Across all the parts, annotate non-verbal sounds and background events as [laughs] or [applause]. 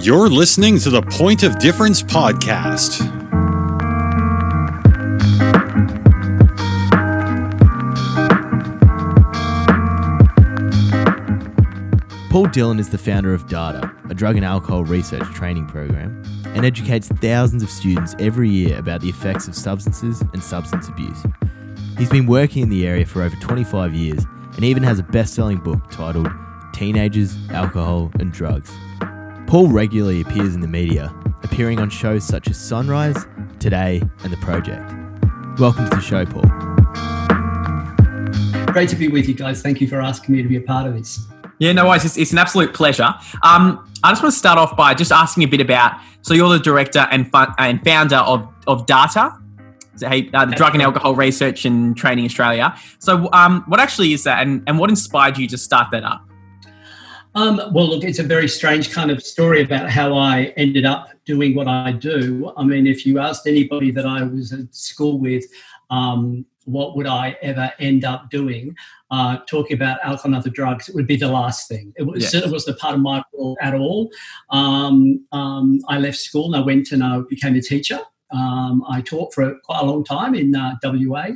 You're listening to the Point of Difference podcast. Paul Dillon is the founder of DARTA, a drug and alcohol research training program, and educates thousands of students every year about the effects of substances and substance abuse. He's been working in the area for over 25 years and even has a best selling book titled Teenagers, Alcohol, and Drugs. Paul regularly appears in the media, appearing on shows such as Sunrise, Today, and The Project. Welcome to the show, Paul. Great to be with you guys. Thank you for asking me to be a part of this. Yeah, no worries. It's, it's an absolute pleasure. Um, I just want to start off by just asking a bit about. So you're the director and fun, and founder of of DARTA, so, hey, uh, the Drug and Alcohol Research and Training Australia. So, um, what actually is that, and, and what inspired you to start that up? Um, well, look, it's a very strange kind of story about how I ended up doing what I do. I mean, if you asked anybody that I was at school with, um, what would I ever end up doing? Uh, talking about alcohol and other drugs, it would be the last thing. It was, yes. certainly wasn't a part of my role at all. Um, um, I left school and I went and I became a teacher. Um, I taught for quite a long time in uh, WA.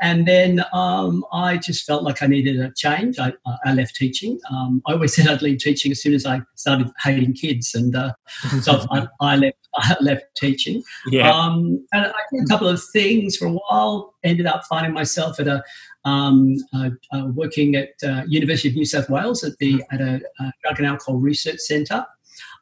And then um, I just felt like I needed a change. I, I left teaching. Um, I always [laughs] said I'd leave teaching as soon as I started hating kids. And uh, [laughs] so I, I, left, [laughs] I left teaching. Yeah. Um, and I did a couple of things for a while, ended up finding myself at a um, uh, uh, working at uh, University of New South Wales at the at a, a drug and alcohol research centre.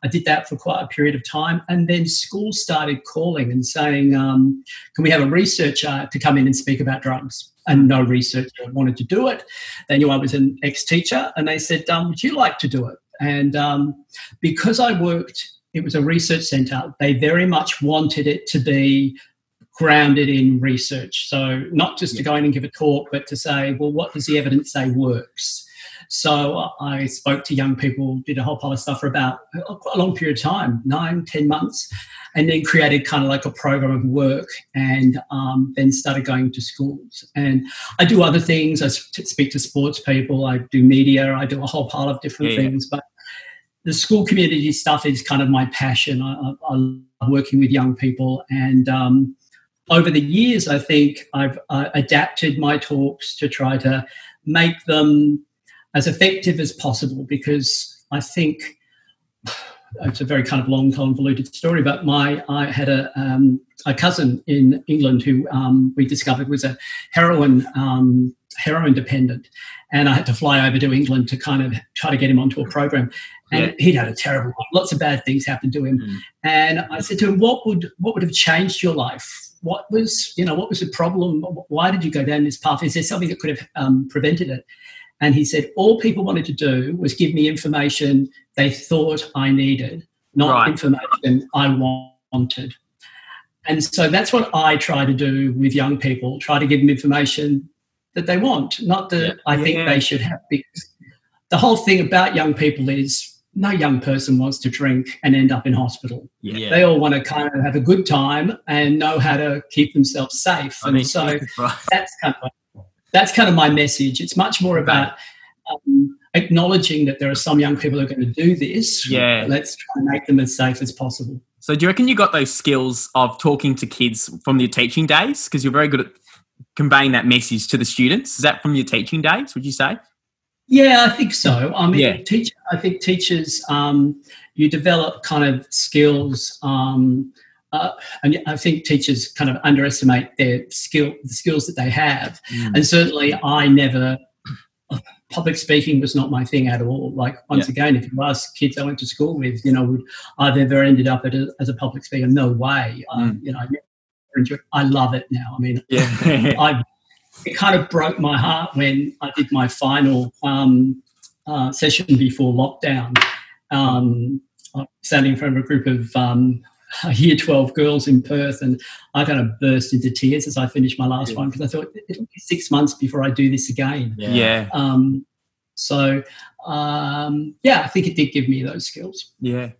I did that for quite a period of time, and then schools started calling and saying, um, "Can we have a researcher to come in and speak about drugs?" And no researcher wanted to do it. They knew I was an ex-teacher, and they said, um, "Would you like to do it?" And um, because I worked, it was a research centre. They very much wanted it to be grounded in research. So not just to go in and give a talk, but to say, well, what does the evidence say works? So I spoke to young people, did a whole pile of stuff for about a long period of time, nine, ten months, and then created kind of like a program of work and um, then started going to schools. And I do other things. I speak to sports people, I do media, I do a whole pile of different yeah, things. But the school community stuff is kind of my passion. I, I, I love working with young people and um, over the years, I think I've uh, adapted my talks to try to make them as effective as possible because I think it's a very kind of long, convoluted story. But my I had a um, a cousin in England who um, we discovered was a heroin um, heroin dependent, and I had to fly over to England to kind of try to get him onto a program. And yeah. he'd had a terrible life. Lots of bad things happened to him. Mm. And I said to him, "What would what would have changed your life what was you know what was the problem why did you go down this path is there something that could have um, prevented it and he said all people wanted to do was give me information they thought i needed not right. information i wanted and so that's what i try to do with young people try to give them information that they want not that yeah. i think yeah. they should have because the whole thing about young people is no young person wants to drink and end up in hospital. Yeah. They all want to kind of have a good time and know how to keep themselves safe. I and mean, so [laughs] right. that's kind of that's kind of my message. It's much more about um, acknowledging that there are some young people who are going to do this. Yeah. Let's try and make them as safe as possible. So do you reckon you got those skills of talking to kids from your teaching days? Because you're very good at conveying that message to the students. Is that from your teaching days, would you say? Yeah, I think so. I mean, yeah. teach, I think teachers, um, you develop kind of skills, um, uh, and I think teachers kind of underestimate their skill, the skills that they have. Mm. And certainly, I never. [clears throat] Public speaking was not my thing at all. Like once yeah. again, if you ask kids I went to school with, you know, would I've ever ended up a, as a public speaker? No way. Mm. Um, you know, I, I love it now. I mean, yeah. [laughs] I it kind of broke my heart when I did my final um, uh, session before lockdown. Um, standing in front of a group of um, [laughs] year 12 girls in Perth, and I kind of burst into tears as I finished my last yeah. one because I thought it'll be six months before I do this again. Yeah. yeah. Um, so, um, yeah, I think it did give me those skills. Yeah.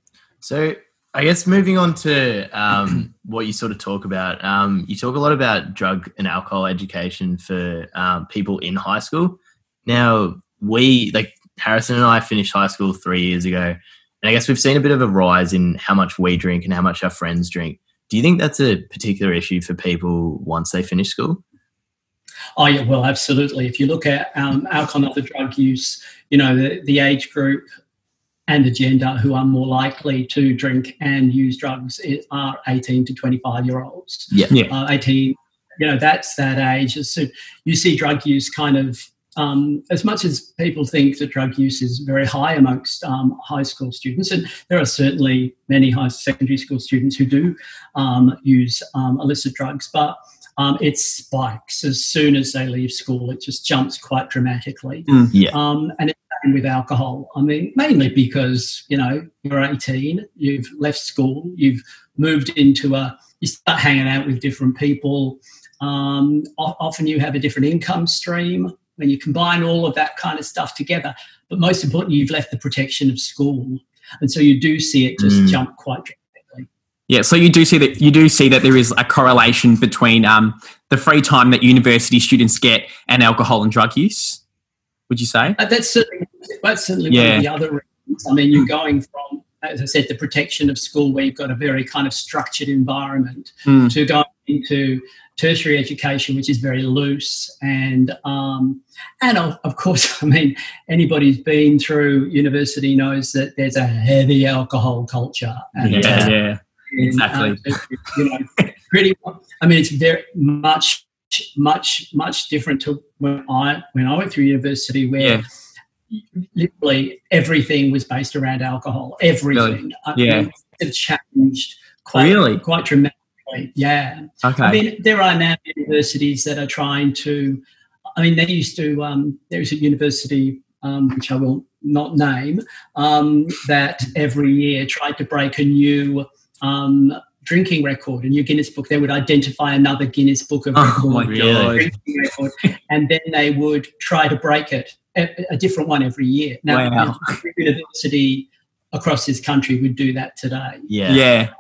So, I guess moving on to um, [clears throat] what you sort of talk about, um, you talk a lot about drug and alcohol education for um, people in high school. Now, we, like Harrison and I finished high school three years ago, and And I guess we've seen a bit of a rise in how much we drink and how much our friends drink. Do you think that's a particular issue for people once they finish school? Oh yeah, well, absolutely. If you look at um, alcohol and other drug use, you know the, the age group and the gender who are more likely to drink and use drugs are 18 to 25 year olds. Yeah, Yeah. Uh, 18, you know, that's that age. So you see drug use kind of um, as much as people think that drug use is very high amongst um, high school students, and there are certainly many high secondary school students who do um, use um, illicit drugs, but um, it spikes as soon as they leave school. It just jumps quite dramatically. yeah, Um, and it's same with alcohol. I mean, mainly because you know you're 18, you've left school, you've moved into a, you start hanging out with different people. Um, often you have a different income stream when you combine all of that kind of stuff together. But most importantly, you've left the protection of school, and so you do see it just Mm. jump quite dramatically. Yeah, so you do see that you do see that there is a correlation between um, the free time that university students get and alcohol and drug use. Would you say? Uh, that's certainly that's certainly one of the other reasons. I mean, you're going from, as I said, the protection of school, where you've got a very kind of structured environment, Mm. to going into tertiary education, which is very loose, and um, and of, of course, [laughs] I mean, anybody who's been through university knows that there's a heavy alcohol culture. And, Yeah, uh, yeah. in, Exactly. um, you know, [laughs] pretty. I mean, it's very much, much, much different to when I when I went through university, where Yeah. literally everything was based around alcohol. Everything. I Yeah. mean, it changed quite Really? quite dramatically. Yeah. Okay. I mean, there are now universities that are trying to. I mean, they used to. Um, there is a university um, which I will not name um, that every year tried to break a new um, drinking record, a new Guinness book. They would identify another Guinness Book of oh Record my god. drinking record, and then they would try to break it, a, a different one every year. Now, Wow. every university across this country would do that today. yeah, Yeah.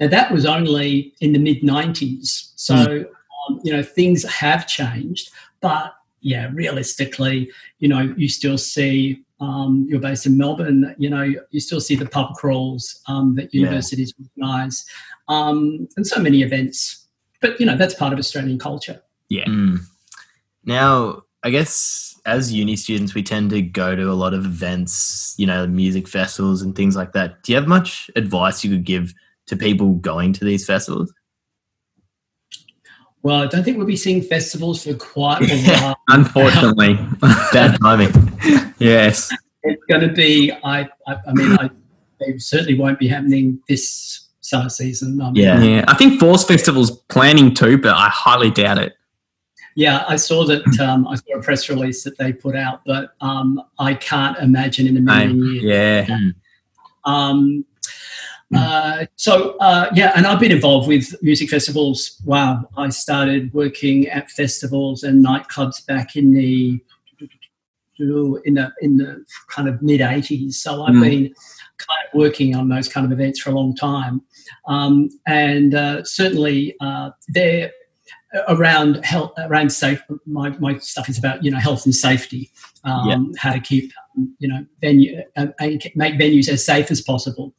Now, that was only in the mid 90s. So, um, you know, things have changed. But yeah, realistically, you know, you still see, um, you're based in Melbourne, you know, you still see the pub crawls um, that Yeah. universities organise um, and so many events. But, you know, that's part of Australian culture. Yeah. Mm. Now, I guess as uni students, we tend to go to a lot of events, you know, music festivals and things like that. Do you have much advice you could give to people going to these festivals? Well, I don't think we'll be seeing festivals for quite a [laughs] while. Unfortunately. [laughs] Bad timing. yes. it's going to be, I, I, I mean, I, they certainly won't be happening this summer season. Um, Yeah. Yeah. I think Falls Festival's planning to, but I highly doubt it. Yeah, I saw that. [laughs] Um, I saw a press release that they put out, but um, I can't imagine in a million years. Yeah. Um, uh, so uh, yeah, and I've been involved with music festivals. Wow, I started working at festivals and nightclubs back in the in the in the kind of mid '80s. So I've Mm. been kind of working on those kind of events for a long time, um, and uh, certainly uh, they're around health around safe my, my stuff is about you know health and safety um, how to keep um, you know venue uh, and make venues as safe as possible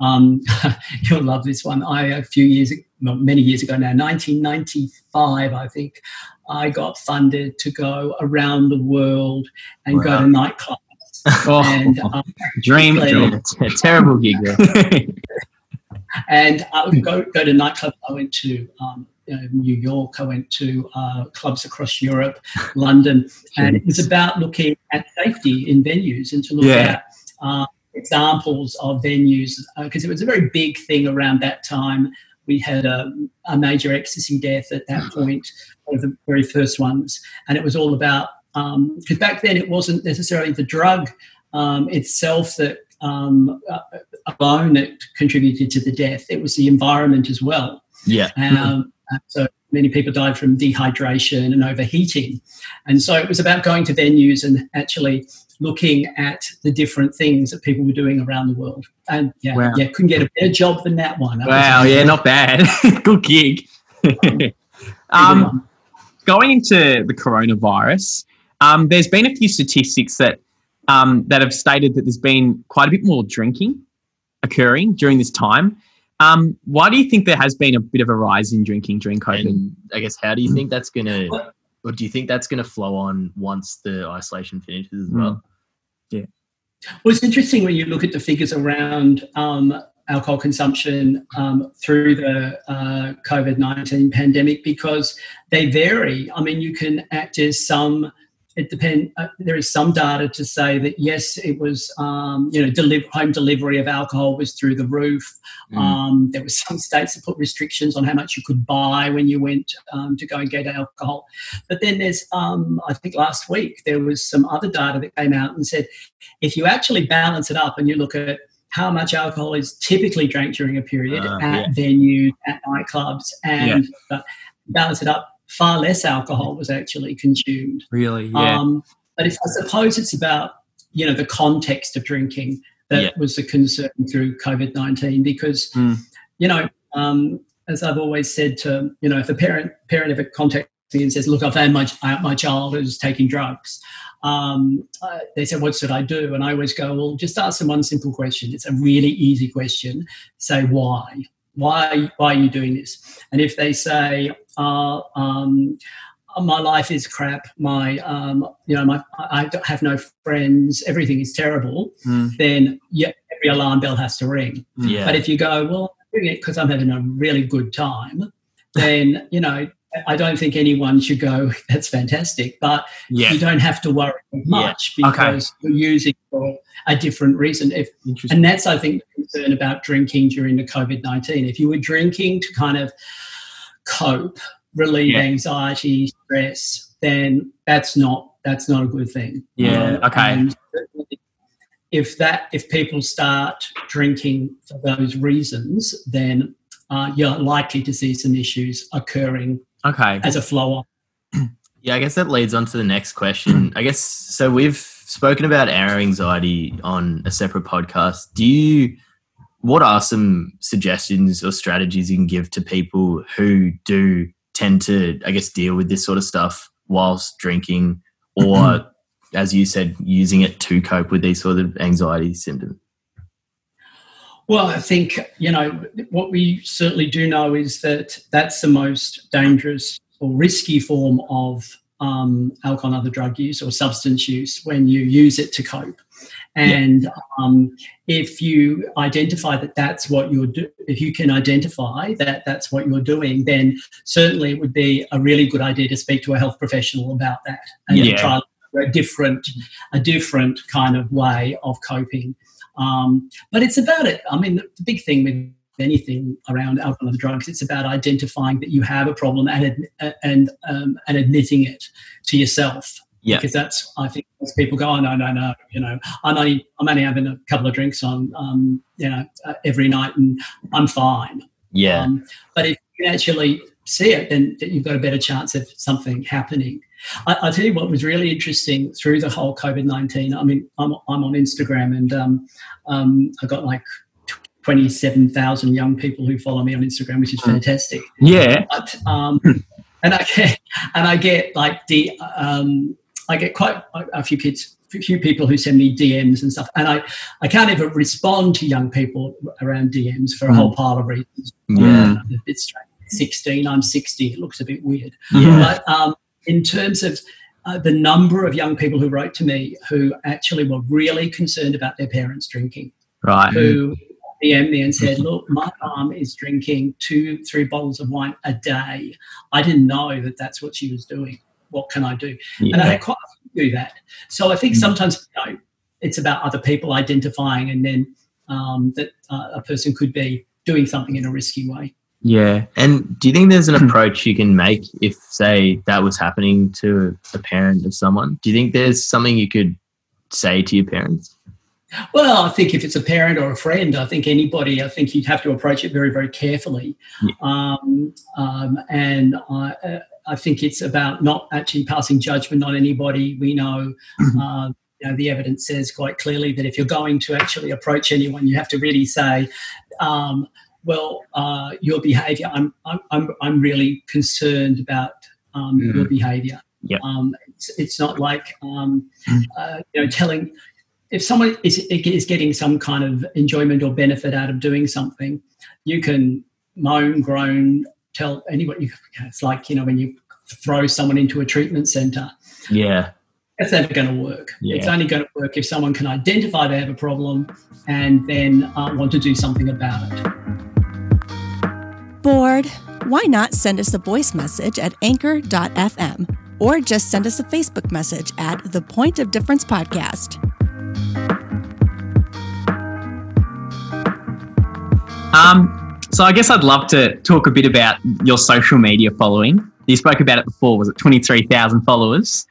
um, [laughs] you'll love this one i a few years well, many years ago now 1995 i think i got funded to go around the world and go to nightclubs [laughs] Oh, and um, dream [laughs] job. A terrible gig. and I would go go to nightclubs. I went to um, you know, New York. I went to uh, clubs across Europe, London, and it was about looking at safety in venues and to look Yeah. at uh, examples of venues because it was a very big thing around that time. We had a, a major ecstasy death at that point, one of the very first ones, and it was all about because back then it wasn't necessarily the drug um, itself that um, uh, alone that contributed to the death. It was the environment as well. Yeah. Um, so many people died from dehydration and overheating. And so it was about going to venues and actually looking at the different things that people were doing around the world. And yeah, Wow. yeah, couldn't get a better job than that one. That wow. Yeah, not bad. [laughs] Good gig. [laughs] um, going into the coronavirus, um, there's been a few statistics that um, that have stated that there's been quite a bit more drinking occurring during this time. Um, why do you think there has been a bit of a rise in drinking during COVID? And I guess how do you think that's gonna, or do you think that's gonna flow on once the isolation finishes as well? Yeah. Well, it's interesting when you look at the figures around um, alcohol consumption um, through the uh, COVID 19 pandemic because they vary. I mean, you can act as some it depend. Uh, there is some data to say that yes, it was um, you know deliver, home delivery of alcohol was through the roof. Mm. Um, there were some states that put restrictions on how much you could buy when you went um, to go and get alcohol. But then there's um, I think last week there was some other data that came out and said if you actually balance it up and you look at how much alcohol is typically drank during a period Uh, at venues, at nightclubs, and uh, balance it up far less alcohol was actually consumed. Really? Um, but it's, I suppose it's about you know the context of drinking that Yeah. was a concern through COVID nineteen because Mm. you know um, as I've always said to you know if a parent parent ever contacts me and says look I've had my my child who's taking drugs. Um, uh, they said, "What should I do?" And I always go, "Well, just ask them one simple question. It's a really easy question. Say why. Why? Why are you doing this?" And if they say, uh, um, my life is crap. My, um, you know, my, I have no friends. Everything is terrible. Mm. Then, yeah, every alarm bell has to ring. Yeah. But if you go, well, I'm doing it because I'm having a really good time, then you know, I don't think anyone should go. [laughs] That's fantastic, but Yeah. you don't have to worry much Okay. because you're using it for a different reason. If and that's, I think, the concern about drinking during the COVID 19. If you were drinking to kind of cope, relieve Yeah. anxiety, stress, then that's not that's not a good thing. Yeah, okay. and if that if people start drinking for those reasons, then uh, you're likely to see some issues occurring Okay. as a flow on. Yeah, I guess that leads on to the next question. I guess so. We've spoken about our anxiety on a separate podcast. Do you? What are some suggestions or strategies you can give to people who do tend to, I guess, deal with this sort of stuff whilst drinking, or [clears throat] as you said, using it to cope with these sort of anxiety symptoms? Well, I think, you know, what we certainly do know is that that's the most dangerous or risky form of um, alcohol and other drug use or substance use when you use it to cope. And um, if you identify that that's what you're doing, if you can identify that that's what you're doing, then certainly it would be a really good idea to speak to a health professional about that and Yeah. try a different, a different kind of way of coping. Um, but it's about it. I mean, the, the big thing with anything around alcohol and drugs, it's about identifying that you have a problem and and um, and admitting it to yourself. Yeah. Because that's, I think, most people go, oh no, no, no, you know, I'm only, I'm only having a couple of drinks on, um, you know, uh, every night, and I'm fine. Yeah, Um, but if you actually see it, then then you've got a better chance of something happening. I, tell you what was really interesting through the whole COVID 19. I mean, I'm, I'm on Instagram and um, um, I got like 27,000 young people who follow me on Instagram, which is fantastic. Yeah. But, um, and I get, and I get like the, um, I get quite a, few kids, few people who send me DMs and stuff, and I, I can't even respond to young people around DMs for a whole pile of reasons. Yeah. It's 16, I'm 60. It looks a bit weird. Yeah. But um, in terms of uh, the number of young people who wrote to me who actually were really concerned about their parents drinking, Right. who DM'd me and said, Look, my mum is drinking two, three bottles of wine a day. I didn't know that that's what she was doing. What can I do? And I had quite a few do that. So I think sometimes you know, it's about other people identifying and then um, that uh, a person could be doing something in a risky way. Yeah. And do you think there's an approach you can make if, say, that was happening to a parent of someone? Do you think there's something you could say to your parents? Well, I think if it's a parent or a friend, I think anybody, I think you'd have to approach it very, very carefully. Yeah. Um, um, and I, uh, I think it's about not actually passing judgment on anybody. We know, uh, you know, the evidence says quite clearly that if you're going to actually approach anyone, you have to really say, um, well, uh, your behaviour, I'm, I'm, I'm, I'm really concerned about um, Mm. your behaviour. Yeah. Um, it's, it's not like um, uh, you know telling if someone is, is getting some kind of enjoyment or benefit out of doing something, you can moan, groan, tell anyone. You, it's like you know when you throw someone into a treatment center. Yeah. That's never going to work. Yeah. It's only going to work if someone can identify they have a problem and then uh, want to do something about it. Bored? Why not send us a voice message at anchor.fm or just send us a Facebook message at The Point of Difference Podcast. Um, so I guess I'd love to talk a bit about your social media following. You spoke about it before. Was it twenty three thousand followers?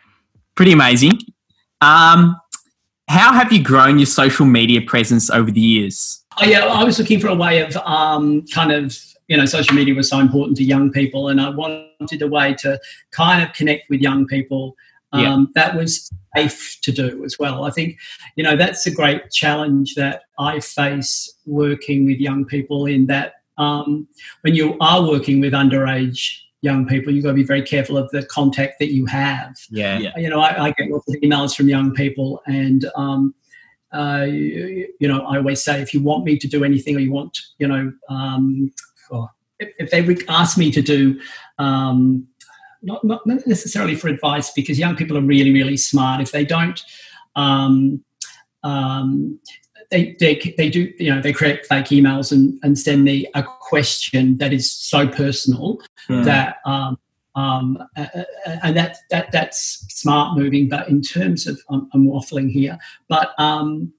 Pretty amazing. Um, how have you grown your social media presence over the years? Oh, yeah, I was looking for a way of um, kind of you know social media was so important to young people, and I wanted a way to kind of connect with young people. Um, Yeah. That was safe to do as well. I think you know that's a great challenge that I face working with young people. In that um, when you are working with underage young people, you've got to be very careful of the contact that you have Yeah. Yeah. you know, I, I get lots of emails from young people, and um, uh, you, you know, I always say if you want me to do anything, or you want, you know, um, oh, if, if they ask me to do, um, not, not necessarily for advice, because young people are really really smart. If they don't. Um, um, they, they, they do you know they create fake emails and, and send me a question that is so personal that um, um, and that that that's smart moving. But in terms of I'm, I'm waffling here, but um,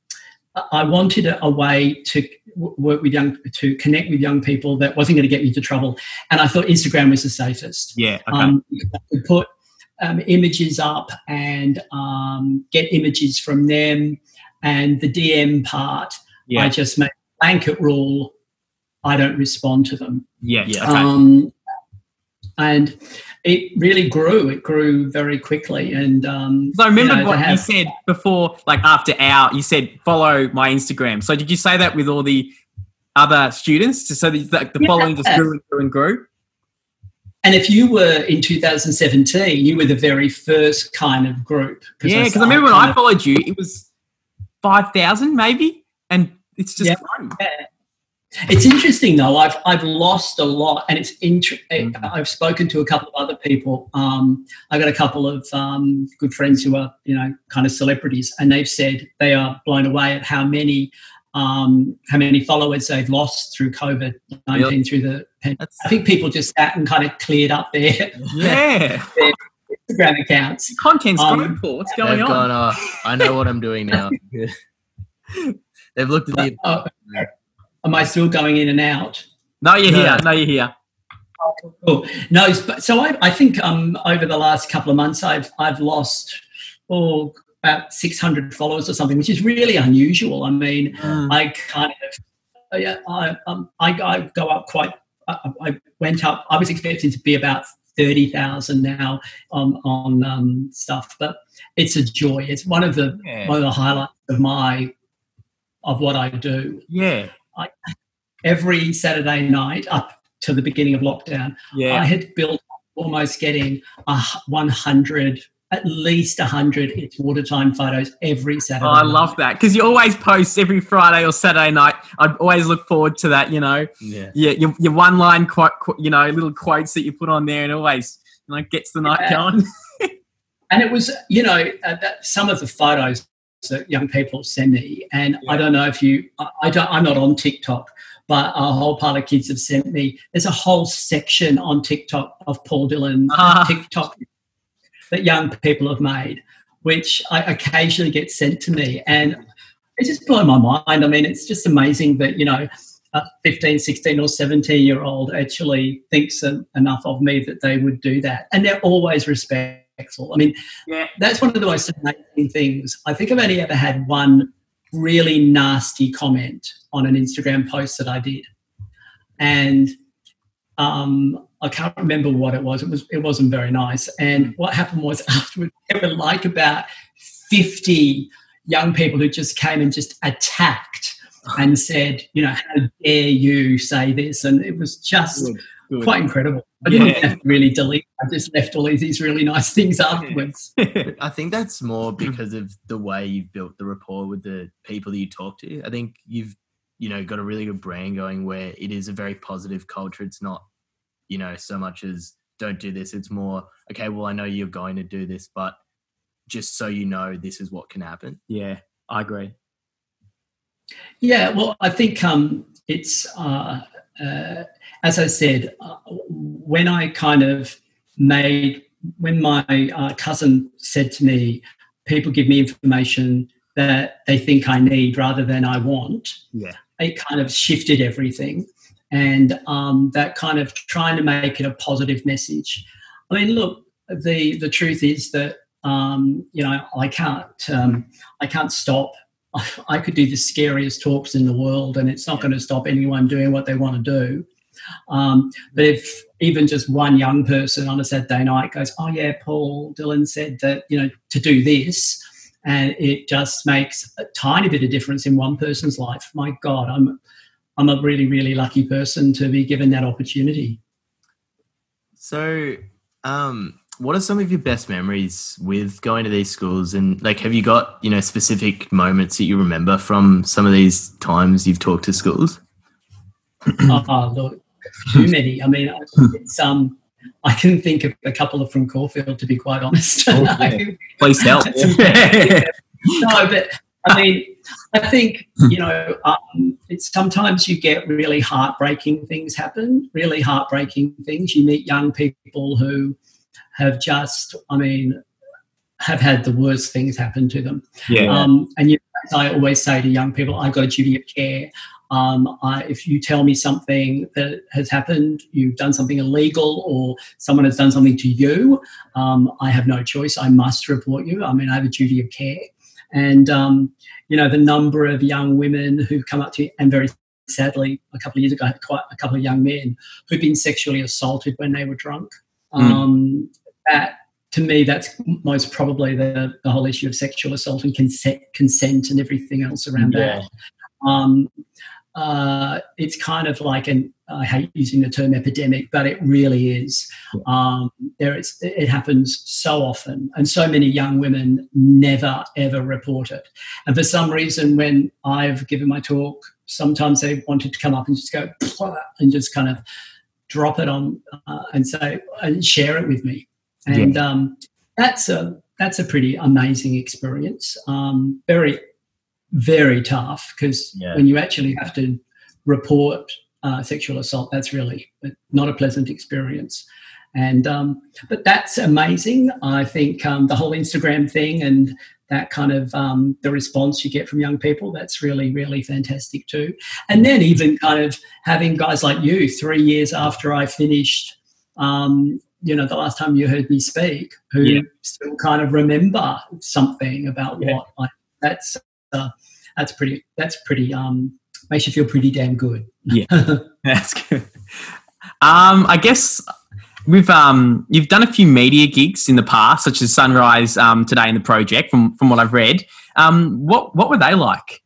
I wanted a, a way to work with young to connect with young people that wasn't going to get me into trouble, and I thought Instagram was the safest. Yeah. Okay. Um, you could put um, images up and um, get images from them, and the DM part, yeah. I just make blanket rule. I don't respond to them. yeah. Yeah. Okay. And it really grew. It grew very quickly. And um, So I remember you know, what you said before, like after our, you said follow my Instagram. So did you say that with all the other students, so that like, the Yeah. following just grew and grew and grew? And if you were in 2017, you were the very first kind of group. Yeah, because I remember when I followed you, it was five thousand maybe, and it's just Yeah. grown. It's interesting though. I've I've lost a lot, and it's inter- Mm-hmm. I've spoken to a couple of other people. Um, I got a couple of um, good friends who are you know kind of celebrities, and they've said they are blown away at how many um, how many followers they've lost through COVID nineteen Really? through the pandemic. I think people just sat and kind of cleared up their Yeah, [laughs] Instagram accounts. content's Um, great, Paul. What's going on? gone. Uh, I know what I'm doing now. [laughs] they've looked at the. [laughs] Oh, am I still going in and out? no, you're No. here. No, you're here. Cool. No, so I, I think um, over the last couple of months, I've I've lost oh about six hundred followers or something, which is really unusual. I mean, Mm. I kind of yeah, I um, I, I go up quite. I, I went up. I was expecting to be about thirty thousand now on on um, stuff, but it's a joy. It's one of the Yeah. one of the highlights of my of what I do. Yeah, Every Saturday night up to the beginning of lockdown, yeah. I had built almost getting a 100, at least 100 it's watertime photos every Saturday. Oh, I night. love that because you always post every Friday or Saturday night. I'd always look forward to that. You know, Yeah. yeah, your, your one line quote, qu- you know, little quotes that you put on there, and always you know gets the night Yeah. going. [laughs] And it was, you know, uh, that, some of the photos that young people send me, and I don't know if you, I, I don't, I'm not on TikTok, but a whole pile of kids have sent me. There's a whole section on TikTok of Paul Dillon [laughs] Ah. TikTok that young people have made, which I occasionally get sent to me, and it just blow my mind. I mean, it's just amazing that you know. A 15, 16, or 17 year old actually thinks enough of me that they would do that. And they're always respectful. I mean, Yeah, that's one of the most amazing things. I think I've only ever had one really nasty comment on an Instagram post that I did, and um, I can't remember what it was. It was it wasn't very nice. And what happened was [laughs] afterwards, there were like about fifty young people who just came and just attacked and said, you know, how dare you say this? And it was just Good. Good. quite incredible. I didn't have to really delete. I just left all of these really nice things afterwards. [laughs] I think that's more because of the way you've built the rapport with the people that you talk to. I think you've, you know, got a really good brand going where it is a very positive culture. It's not, you know, so much as don't do this. It's more, okay, well, I know you're going to do this, but just so you know, this is what can happen. yeah, I agree. Yeah, well, I think um, it's uh, uh, as I said uh, when I kind of made when my uh, cousin said to me, "People give me information that they think I need rather than I want." Yeah. it kind of shifted everything, and um, that kind of trying to make it a positive message. I mean, look, the the truth is that um, you know I can't um, I can't stop I could do the scariest talks in the world, and it's not going to stop anyone doing what they want to do. Um, but if even just one young person on a Saturday night goes, "Oh yeah, Paul Dillon said that you know to do this," and it just makes a tiny bit of difference in one person's life. My God, I'm I'm a really really lucky person to be given that opportunity. So, um, what are some of your best memories with going to these schools? And like, have you got, you know, specific moments that you remember from some of these times you've talked to schools? oh, [clears throat] look, too many. I mean, it's um. I can think of a couple of from Caulfield, to be quite honest. Oh, [laughs] yeah. Please tell. [laughs] no, but I mean, I think you know, um, it's sometimes you get really heartbreaking things happen. Really heartbreaking things. You meet young people who have just, I mean, have had the worst things happen to them. yeah. Um, and you, as I always say to young people, I've got a duty of care. Um, I, if you tell me something that has happened, you've done something illegal, or someone has done something to you, um, I have no choice. I must report you. I mean, I have a duty of care. And, um, you know, the number of young women who've come up to me, and very sadly, a couple of years ago, I had quite a couple of young men who've been sexually assaulted when they were drunk. Mm. Um, that to me, that's most probably the, the whole issue of sexual assault and consent, consent and everything else around Yeah. that. Um, uh, it's kind of like an I hate using the term epidemic, but it really is. Um, there is it happens so often, and so many young women never ever report it. And for some reason, when I've given my talk, sometimes they wanted to come up and just go and just kind of drop it on uh, and say and share it with me. And um, that's a that's a pretty amazing experience. Um, very very tough because Yeah. when you actually have to report uh, sexual assault, that's really not a pleasant experience. And um, but that's amazing. I think um, the whole Instagram thing and that kind of um, the response you get from young people that's really really fantastic too. And then even kind of having guys like you three years after I finished. Um, you know, the last time you heard me speak, who Yeah. still kind of remember something about Yeah. what I. That's uh, that's pretty. That's pretty. Um, makes you feel pretty damn good. Yeah, [laughs] [laughs] that's good. Um, I guess we've um, you've done a few media gigs in the past, such as Sunrise um, today in the project. From from what I've read, um, what what were they like?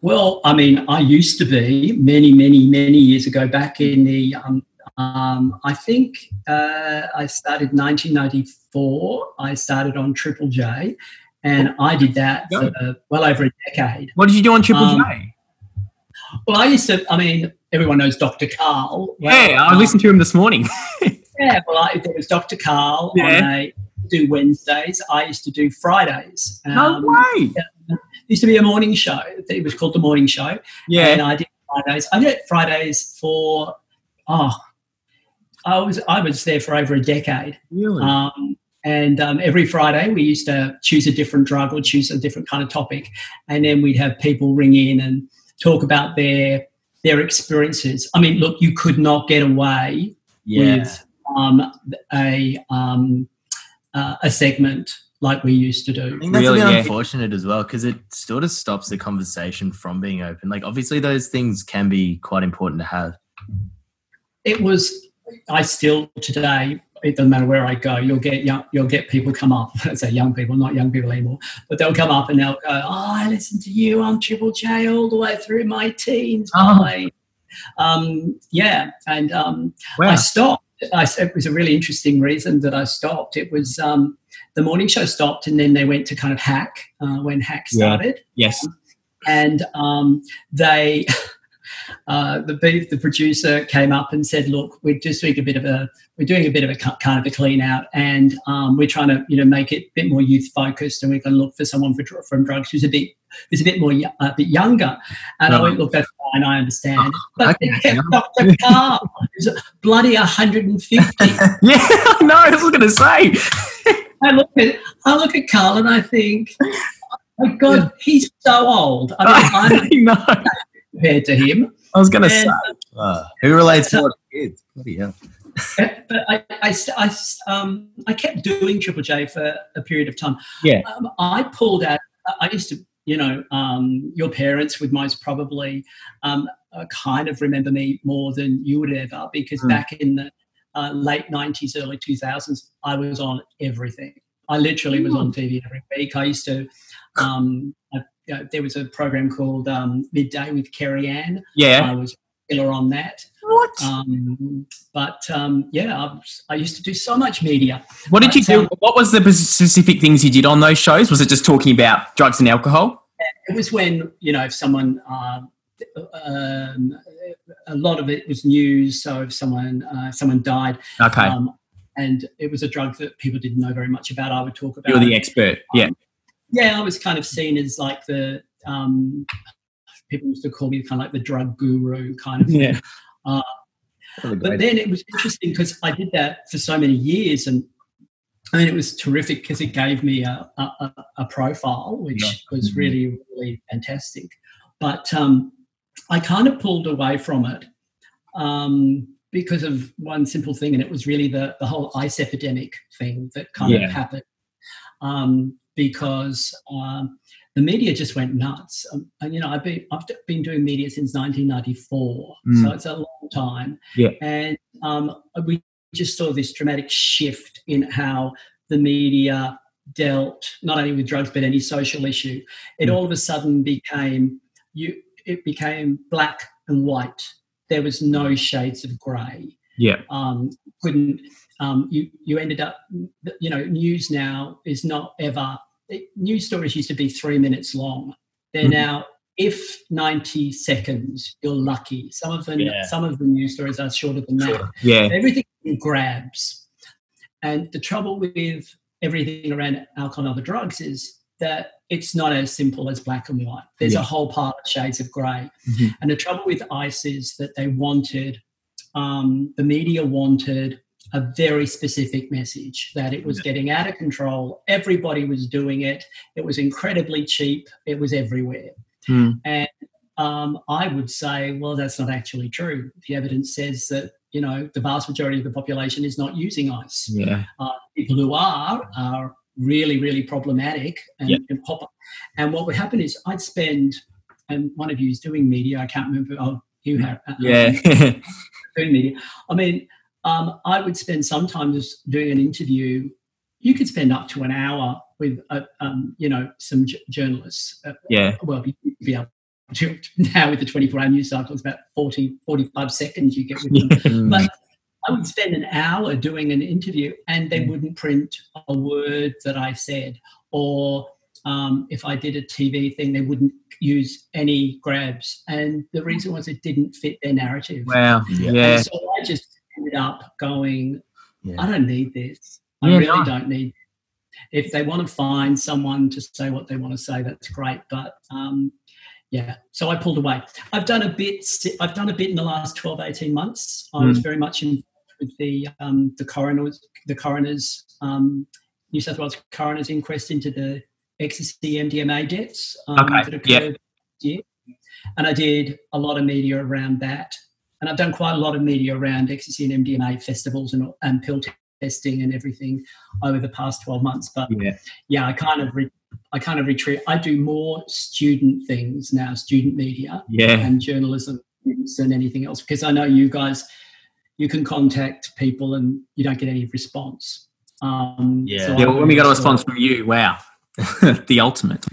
Well, I mean, I used to be many, many, many years ago, back in the, um, um, I think uh, I started 1994. I started on Triple J, and I did that for well over a decade. What did you do on Triple Um, J? Well, I used to, I mean, everyone knows Dr. Karl. Well, Yeah, I um, listened to him this morning. [laughs] Yeah, well, I, there was Dr. Karl Yeah. on a do Wednesdays. I used to do Fridays. no Um, way. used to be a morning show. It was called the Morning Show. Yeah, and I did Fridays. I did Fridays for oh, I was I was there for over a decade. really. Um, and um, every Friday we used to choose a different drug or choose a different kind of topic, and then we'd have people ring in and talk about their their experiences. I mean, look, you could not get away Yeah. with um, a um, uh, a segment like we used to do. I think that's Really, yeah. unfortunate as well because it sort of stops the conversation from being open. Like, obviously, those things can be quite important to have. it was i still today it doesn't matter where i go you'll get young you'll get people come up [laughs] i say young people not young people anymore but they'll come up and they'll go oh i listened to you on triple j all the way through my teens Oh. Um, yeah, and um, Wow. I stopped. I, it was a really interesting reason that I stopped. It was um, the morning show stopped, and then they went to kind of hack uh, when hack Yeah. started, Yes. and um, they. [laughs] Uh, the beef, the producer came up and said, "Look, we're just doing a bit of a we're doing a bit of a kind of a clean out, and um, we're trying to you know make it a bit more youth focused, and we're going to look for someone for, from drugs who's a bit who's a bit more a bit younger." And I went, "Look, that's fine, I understand." But okay. they kept Dr. Karl, who's bloody 150. [laughs] Yeah, I know. I was going to say. I look at I look at Karl and I think, oh my God, he's so old. I mean, [laughs] I'm I know. Compared to him. I was going to say. Ah, who relates to kids? Bloody hell. but I, I, I, um, I kept doing Triple J for a period of time. Yeah. Um, I pulled out, I used to, you know, um, your parents would most probably um, uh, kind of remember me more than you would ever because Mm. back in the uh, late 90s, early 2000s, I was on everything. I literally was on TV every week. I used to, um, I, you know, there was a program called um, Midday with Kerri-Anne. Yeah. I was killer on that. What? Um, but um, yeah, I, I used to do so much media. What did you so- do? What was the specific things you did on those shows? Was it just talking about drugs and alcohol? It was when you know if someone, um, um, a lot of it was news. So if someone uh, someone died, Okay. um, and it was a drug that people didn't know very much about, I would talk about. You're the it. expert. Yeah. Yeah, I was kind of seen as like the um, people used to call me kind of like the drug guru kind of. thing. Yeah. But then it was interesting because I did that for so many years, and I mean, it was terrific because it gave me a, a, a- profile, which Yeah. was Mhm. really, really fantastic. But um, I kind of pulled away from it um, because of one simple thing, and it was really the, the whole ice epidemic thing that kind Yeah. of happened. Um, because um, the media just went nuts. Um, and you know, I've been I've been doing media since 1994, Mm. so it's a long time. Yeah. And um, we just saw this dramatic shift in how the media dealt not only with drugs but any social issue. It Mm. all of a sudden became you. It became black and white. There was no shades of grey Yeah. um, couldn't um, you you ended up you know news now is not ever it, news stories used to be three minutes long they're Mhm. now if 90 seconds you're lucky some of them Yeah. some of the news stories are shorter than that Yeah. everything grabs and the trouble with everything around alcohol and other drugs is that it's not as simple as black and white there's Yeah. a whole pile of shades of gray Mhm. and the trouble with ice is that they wanted um, the media wanted a very specific message that it was getting out of control everybody was doing it it was incredibly cheap it was everywhere Hmm. and um, I would say, well, that's not actually true. The evidence says that you know the vast majority of the population is not using ice. Yeah. Uh, people who are are really, really problematic and, Yep. and pop. And what would happen is I'd spend, and one of you is doing media. I can't remember. Oh, you have. uh, Yeah. [laughs] doing media. I mean, um, I would spend sometimes doing an interview. You could spend up to an hour with, uh, um, you know, some j- journalists. Uh, yeah. well, you'd be able to now with the 24 hour news cycle, it's about 40, 45 seconds you get with them. [laughs] Mm. But I would spend an hour doing an interview and they wouldn't print a word that I said. Or um, if I did a TV thing, they wouldn't use any grabs. And the reason was it didn't fit their narrative. Wow. Yeah. Yeah. so I just ended up going, Yeah. I don't need this. I Yeah, really no. don't need. If they want to find someone to say what they want to say, that's great. But um, yeah, so I pulled away. I've done a bit. I've done a bit in the last 12, 18 months. I was very much involved with the um, the coroners, the coroners, um, New South Wales coroners inquest into the ecstasy MDMA deaths um, Okay, that occurred yeah. and I did a lot of media around that. And I've done quite a lot of media around ecstasy and MDMA festivals and, and pill testing and everything over the past 12 months. But Yeah. yeah, I kind of re- I kind of retreat. I do more student things now, student media Yeah. and journalism than anything else because I know you guys you can contact people and you don't get any response. Um, Yeah. so Yeah. I When we got a response from you, wow. [laughs] the ultimate.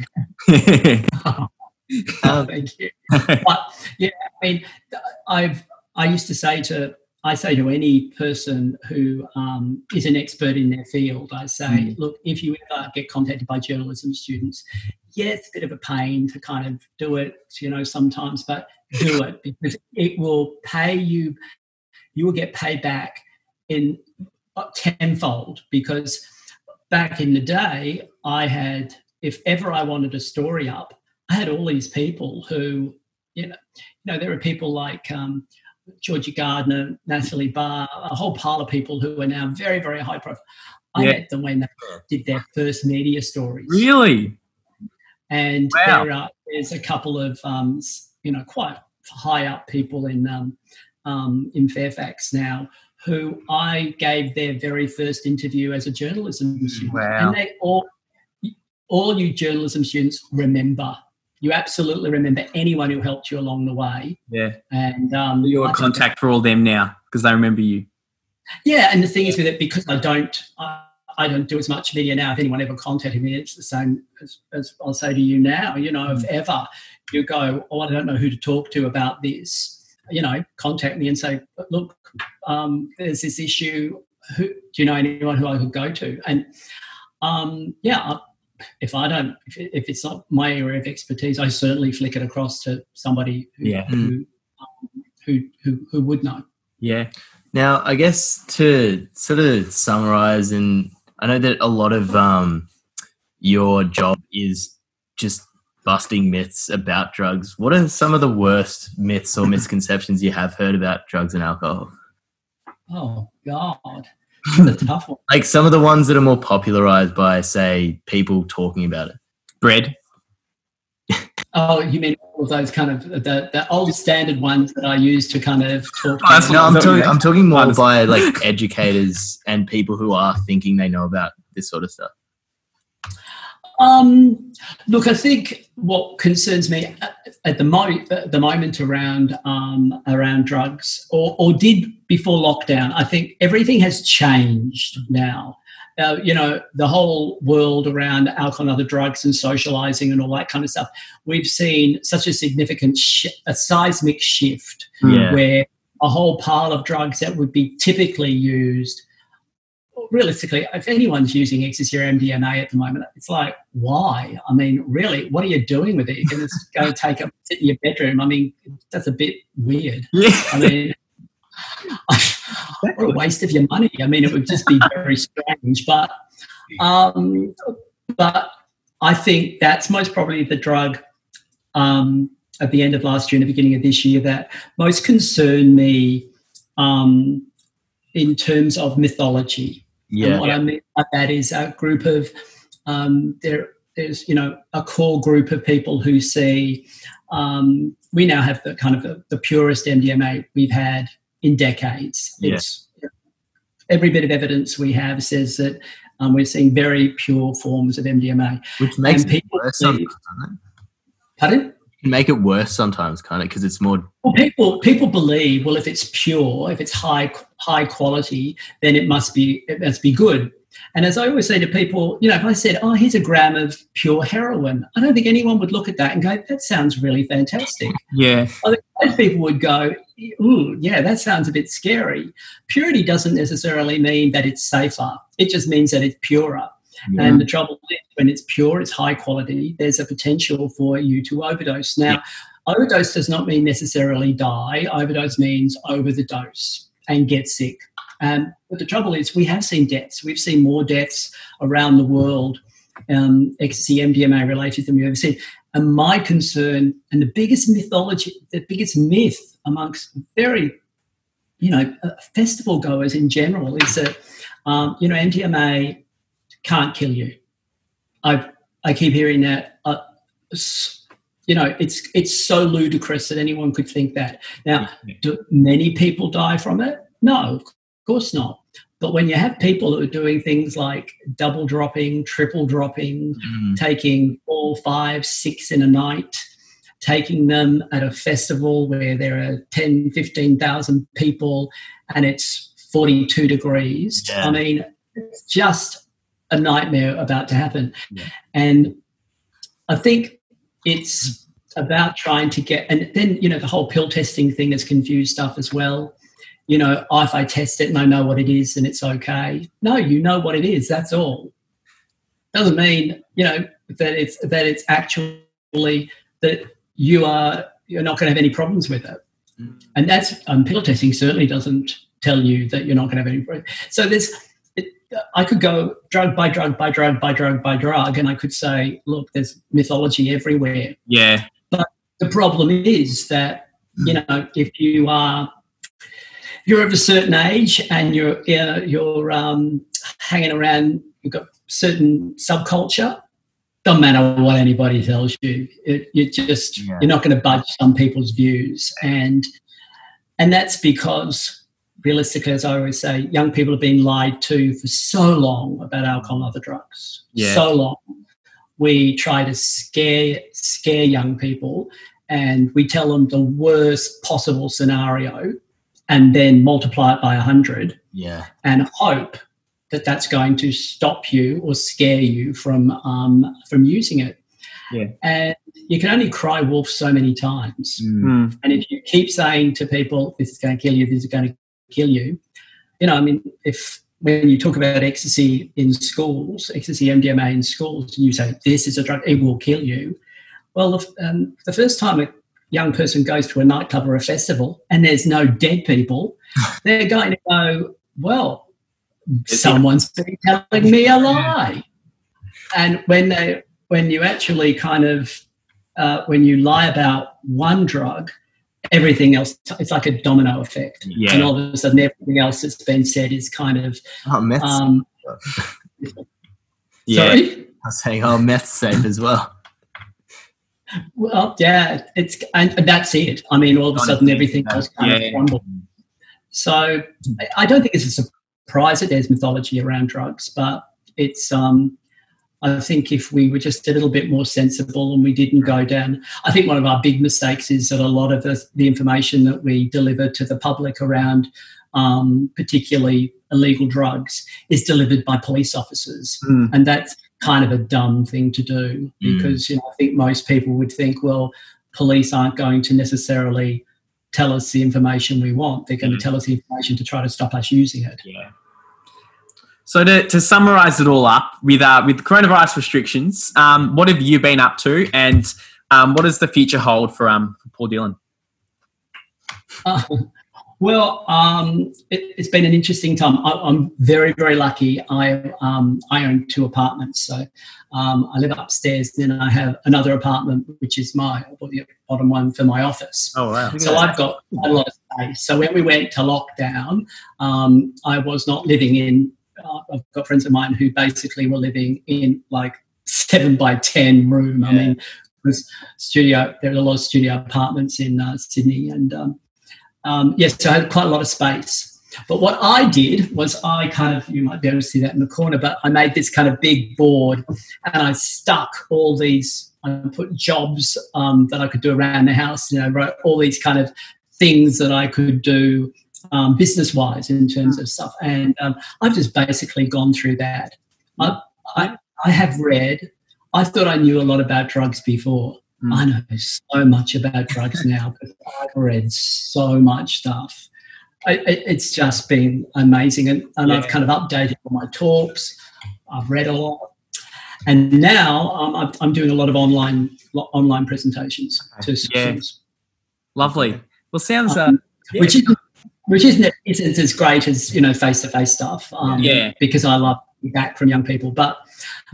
[laughs] of- Thank you. [laughs] but yeah, I mean, I've I used to say to I say to any person who um, is an expert in their field, I say, mm. look, if you ever get contacted by journalism students, yeah, it's a bit of a pain to kind of do it, you know, sometimes, but do it [laughs] because it will pay you. You will get paid back in uh, tenfold because back in the day, I had, if ever I wanted a story up, I had all these people who, you know, you know, there are people like. Um, Georgie Gardner, Natalie Barr, a whole pile of people who are now very, very high profile. I yeah. met them when they did their first media stories. Really? And wow. there are, there's a couple of, um, you know, quite high up people in, um, um, in Fairfax now who I gave their very first interview as a journalism student. Wow. And they all, all you journalism students remember you absolutely remember anyone who helped you along the way. Yeah. And um, you're a contact for all them now because they remember you. Yeah, and the thing is with it because I don't, I, I, don't do as much media now. If anyone ever contacted me, it's the same as, as I'll say to you now. You know, if mm. ever you go, oh, I don't know who to talk to about this, you know, contact me and say, look, um, there's this issue. Who do you know anyone who I could go to? And um, yeah, if I don't, if, if, it's not my area of expertise, I certainly flick it across to somebody who, yeah. who, um, who, who, who would know. Yeah. Now, I guess to sort of summarize, and I know that a lot of um, your job is just busting myths about drugs. What are some of the worst myths or [laughs] misconceptions you have heard about drugs and alcohol? Oh God, [laughs] the tough one. like some of the ones that are more popularized by, say, people talking about it. Bread. Oh, you mean all those kind of the, the old standard ones that I use to kind of talk? Oh, no, I'm talking. I'm talking more by like educators and people who are thinking they know about this sort of stuff. Um, look, I think what concerns me at the, mo- at the moment around um, around drugs, or, or did before lockdown, I think everything has changed now. Uh, you know, the whole world around alcohol and other drugs and socializing and all that kind of stuff. We've seen such a significant, sh- a seismic shift yeah. where a whole pile of drugs that would be typically used realistically, if anyone's using or MDMA at the moment, it's like, why? I mean, really, what are you doing with it? You're going to go take a sit in your bedroom. I mean, that's a bit weird. Yeah. I mean, what a waste of your money. I mean, it would just be very strange. But, um, but I think that's most probably the drug um, at the end of last year and the beginning of this year that most concern me um, in terms of mythology. Yeah. And what I mean by that is a group of um, there. There's you know a core group of people who see. Um, we now have the kind of the, the, purest MDMA we've had in decades. Yes. Every bit of evidence we have says that um, we're seeing very pure forms of MDMA, which makes and people worse. See, pardon? Can make it worse sometimes, kind of, because it's more. Well, people people believe well, if it's pure, if it's high high quality, then it must be it must be good. And as I always say to people, you know, if I said, "Oh, here's a gram of pure heroin," I don't think anyone would look at that and go, "That sounds really fantastic." Yeah, I think most people would go, "Ooh, yeah, that sounds a bit scary." Purity doesn't necessarily mean that it's safer; it just means that it's purer. Yeah. And the trouble is, when it's pure, it's high quality, there's a potential for you to overdose. Now, yeah. overdose does not mean necessarily die, overdose means over the dose and get sick. Um, but the trouble is, we have seen deaths. We've seen more deaths around the world, um, ecstasy, MDMA related than we've ever seen. And my concern, and the biggest mythology, the biggest myth amongst very, you know, uh, festival goers in general is that, um, you know, MDMA can't kill you. I I keep hearing that. Uh, you know, it's it's so ludicrous that anyone could think that. Now, do many people die from it? No, of course not. But when you have people who are doing things like double dropping, triple dropping, mm. taking four, five, six in a night, taking them at a festival where there are 10, 15,000 people and it's 42 degrees. Yeah. I mean, it's just a nightmare about to happen. Yeah. And I think it's about trying to get, and then, you know, the whole pill testing thing has confused stuff as well. You know, if I test it and I know what it is and it's okay. No, you know what it is. That's all. Doesn't mean, you know, that it's, that it's actually that you are, you're not going to have any problems with it. Mm. And that's, um, pill testing certainly doesn't tell you that you're not going to have any problems. So there's, I could go drug by drug by drug by drug by drug, and I could say, look, there's mythology everywhere. Yeah. But the problem is that you know if you are you're of a certain age and you're uh, you're um, hanging around, you've got certain subculture. Doesn't matter what anybody tells you. It, you just yeah. you're not going to budge some people's views, and and that's because realistically, as I always say, young people have been lied to for so long about alcohol and other drugs. Yeah. So long. We try to scare scare young people and we tell them the worst possible scenario and then multiply it by 100 yeah. and hope that that's going to stop you or scare you from um, from using it. Yeah. And you can only cry wolf so many times. Mm. And if you keep saying to people, this is going to kill you, this is going to kill you. You know, I mean, if when you talk about ecstasy in schools, ecstasy MDMA in schools, and you say this is a drug, it will kill you. Well, the, um, the first time a young person goes to a nightclub or a festival and there's no dead people, [laughs] they're going to go, well, someone's been telling me a lie. And when they, when you actually kind of, uh, when you lie about one drug, everything else it's like a domino effect yeah. and all of a sudden everything else that's been said is kind of oh, meth's um, [laughs] yeah sorry? i was saying oh meth's safe as well well yeah it's and that's it i mean all of a sudden everything else kind yeah. of crumbles so i don't think it's a surprise that there's mythology around drugs but it's um I think if we were just a little bit more sensible and we didn't go down, I think one of our big mistakes is that a lot of the, the information that we deliver to the public around um, particularly illegal drugs is delivered by police officers. Mm. And that's kind of a dumb thing to do hmm. because mm. you know, I think most people would think, well, police aren't going to necessarily tell us the information we want. They're going mm. to tell us the information to try to stop us using it. Yeah. So to, to summarize it all up with uh, with coronavirus restrictions, um, what have you been up to, and um, what does the future hold for um for Paul Dillon? Uh, well, um, it, has been an interesting time. I, am very very lucky. I um, I own two apartments, so um, I live upstairs. Then I have another apartment, which is my bottom one for my office. Oh wow! So I've got a lot of space. So when we went to lockdown, um, I was not living in uh, I've got friends of mine who basically were living in like seven by ten room. Yeah. I mean, was studio. There are a lot of studio apartments in uh, Sydney, and um, um, yes, so I had quite a lot of space. But what I did was I kind of, you might be able to see that in the corner, but I made this kind of big board and I stuck all these, I put jobs um, that I could do around the house, you know, wrote all these kind of things that I could do um, business wise in terms of stuff. And um, I've just basically gone through that. I, I, I, have read, I thought I knew a lot about drugs before. Mm. I know so much about drugs now [laughs] because I've read so much stuff. I, it's just been amazing. And, and yeah. I've kind of updated all my talks, I've read a lot. And now um, I'm doing a lot of online online presentations to. Yeah. Lovely. Well, sounds uh, um, which is which isn't isn't as great as you know face to face stuff. Um, yeah, because I love back from young people, but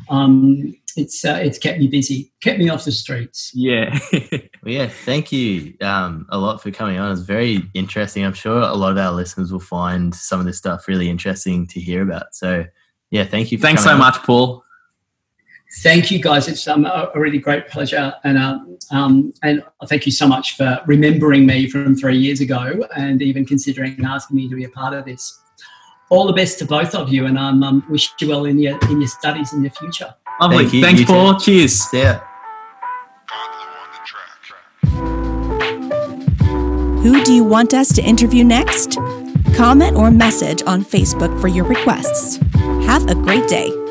um, it's uh, it's kept me busy, kept me off the streets. Yeah, [laughs] well, yeah. Thank you um, a lot for coming on. It's very interesting. I'm sure a lot of our listeners will find some of this stuff really interesting to hear about. So, yeah, thank you. Thanks so on. much, Paul thank you guys. It's um, a, really great pleasure, and um, um, and thank you so much for remembering me from three years ago, and even considering asking me to be a part of this. All the best to both of you, and um, um wish you well in your in your studies in the future. Lovely. Thank you, Thanks, you Paul. Too. Cheers. Yeah. Who do you want us to interview next? Comment or message on Facebook for your requests. Have a great day.